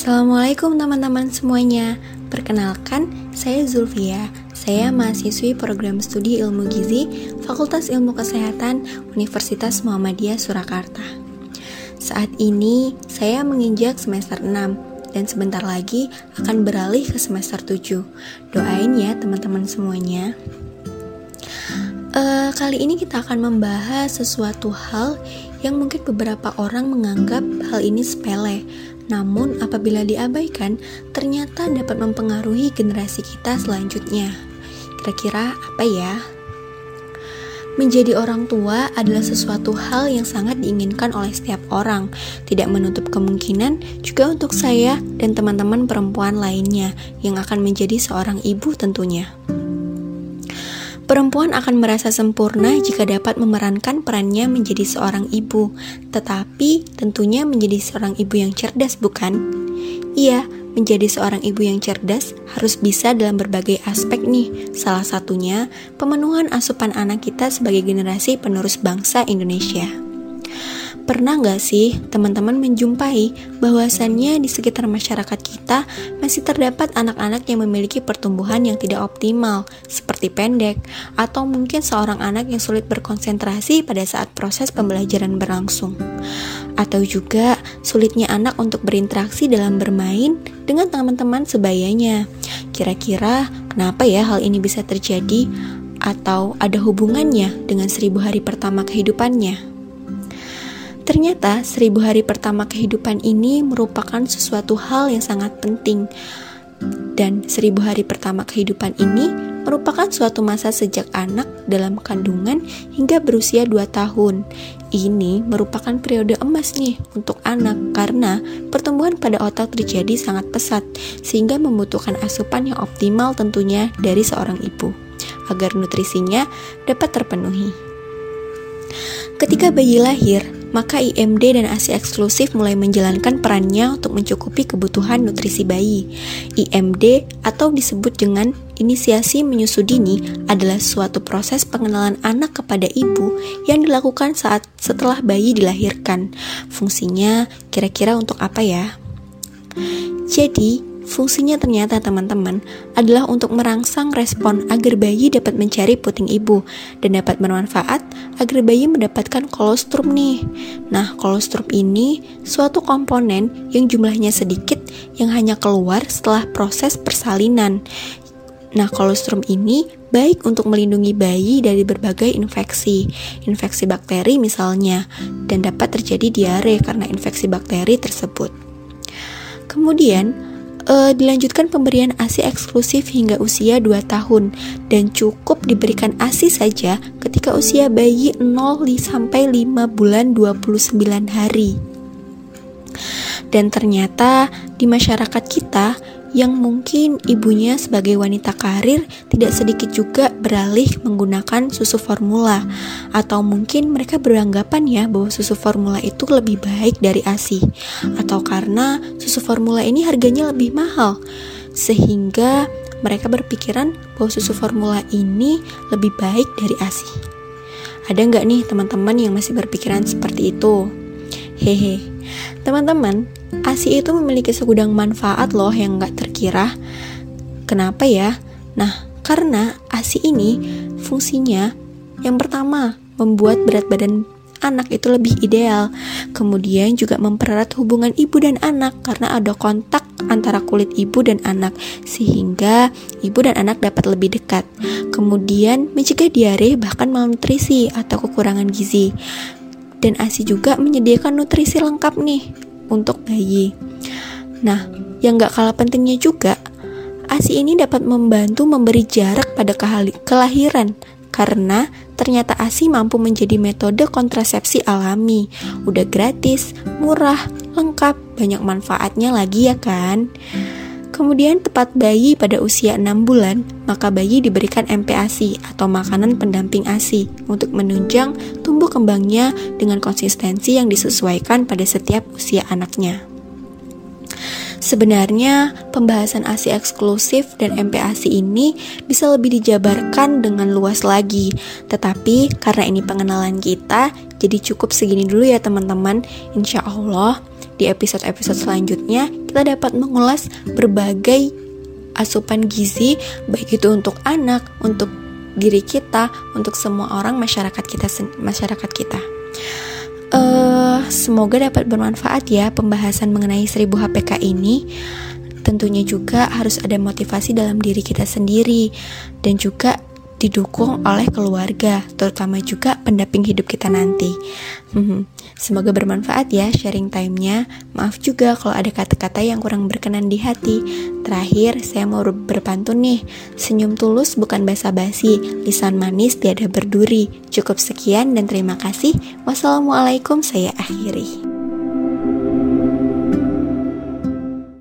Assalamualaikum teman-teman semuanya Perkenalkan, saya Zulfia Saya mahasiswi program studi ilmu gizi Fakultas Ilmu Kesehatan Universitas Muhammadiyah Surakarta Saat ini, saya menginjak semester 6 dan sebentar lagi akan beralih ke semester 7. Doain ya teman-teman semuanya. Uh, kali ini kita akan membahas sesuatu hal yang mungkin beberapa orang menganggap hal ini sepele, namun, apabila diabaikan, ternyata dapat mempengaruhi generasi kita selanjutnya. Kira-kira apa ya? Menjadi orang tua adalah sesuatu hal yang sangat diinginkan oleh setiap orang, tidak menutup kemungkinan juga untuk saya dan teman-teman perempuan lainnya yang akan menjadi seorang ibu tentunya. Perempuan akan merasa sempurna jika dapat memerankan perannya menjadi seorang ibu, tetapi tentunya menjadi seorang ibu yang cerdas, bukan? Iya, menjadi seorang ibu yang cerdas harus bisa dalam berbagai aspek nih. Salah satunya pemenuhan asupan anak kita sebagai generasi penerus bangsa Indonesia. Pernah nggak sih teman-teman menjumpai bahwasannya di sekitar masyarakat kita masih terdapat anak-anak yang memiliki pertumbuhan yang tidak optimal, seperti pendek, atau mungkin seorang anak yang sulit berkonsentrasi pada saat proses pembelajaran berlangsung, atau juga sulitnya anak untuk berinteraksi dalam bermain dengan teman-teman sebayanya. Kira-kira kenapa ya hal ini bisa terjadi? Atau ada hubungannya dengan seribu hari pertama kehidupannya? Ternyata seribu hari pertama kehidupan ini merupakan sesuatu hal yang sangat penting dan seribu hari pertama kehidupan ini merupakan suatu masa sejak anak dalam kandungan hingga berusia 2 tahun. Ini merupakan periode emas nih untuk anak karena pertumbuhan pada otak terjadi sangat pesat sehingga membutuhkan asupan yang optimal tentunya dari seorang ibu agar nutrisinya dapat terpenuhi. Ketika bayi lahir, maka IMD dan ASI eksklusif mulai menjalankan perannya untuk mencukupi kebutuhan nutrisi bayi. IMD atau disebut dengan inisiasi menyusu dini adalah suatu proses pengenalan anak kepada ibu yang dilakukan saat setelah bayi dilahirkan. Fungsinya kira-kira untuk apa ya? Jadi, Fungsinya ternyata teman-teman adalah untuk merangsang respon agar bayi dapat mencari puting ibu dan dapat bermanfaat agar bayi mendapatkan kolostrum nih. Nah, kolostrum ini suatu komponen yang jumlahnya sedikit yang hanya keluar setelah proses persalinan. Nah, kolostrum ini baik untuk melindungi bayi dari berbagai infeksi, infeksi bakteri misalnya, dan dapat terjadi diare karena infeksi bakteri tersebut. Kemudian, uh, dilanjutkan pemberian ASI eksklusif hingga usia 2 tahun dan cukup diberikan ASI saja ketika usia bayi 0 sampai 5 bulan 29 hari. Dan ternyata di masyarakat kita yang mungkin ibunya sebagai wanita karir tidak sedikit juga beralih menggunakan susu formula atau mungkin mereka beranggapan ya bahwa susu formula itu lebih baik dari ASI atau karena susu formula ini harganya lebih mahal sehingga mereka berpikiran bahwa susu formula ini lebih baik dari ASI. Ada nggak nih teman-teman yang masih berpikiran seperti itu? Hehe, teman-teman, ASI itu memiliki segudang manfaat loh yang gak terkira. Kenapa ya? Nah, karena ASI ini fungsinya yang pertama membuat berat badan anak itu lebih ideal. Kemudian juga mempererat hubungan ibu dan anak karena ada kontak antara kulit ibu dan anak sehingga ibu dan anak dapat lebih dekat. Kemudian mencegah diare bahkan malnutrisi atau kekurangan gizi dan ASI juga menyediakan nutrisi lengkap nih untuk bayi. Nah, yang gak kalah pentingnya juga, ASI ini dapat membantu memberi jarak pada kelahiran karena ternyata ASI mampu menjadi metode kontrasepsi alami. Udah gratis, murah, lengkap, banyak manfaatnya lagi ya kan? Kemudian tepat bayi pada usia 6 bulan, maka bayi diberikan MPASI atau makanan pendamping ASI untuk menunjang tumbuh kembangnya dengan konsistensi yang disesuaikan pada setiap usia anaknya. Sebenarnya, pembahasan ASI eksklusif dan MPASI ini bisa lebih dijabarkan dengan luas lagi. Tetapi karena ini pengenalan kita, jadi cukup segini dulu ya teman-teman. Insya Allah, di episode-episode selanjutnya kita dapat mengulas berbagai asupan gizi, baik itu untuk anak, untuk diri kita, untuk semua orang masyarakat kita masyarakat kita. Uh, semoga dapat bermanfaat ya pembahasan mengenai 1000 HPK ini. Tentunya juga harus ada motivasi dalam diri kita sendiri dan juga didukung oleh keluarga, terutama juga pendamping hidup kita nanti. Hmm, semoga bermanfaat ya sharing time-nya. Maaf juga kalau ada kata-kata yang kurang berkenan di hati. Terakhir, saya mau berpantun nih. Senyum tulus bukan basa-basi, lisan manis tiada berduri. Cukup sekian dan terima kasih. Wassalamualaikum, saya akhiri.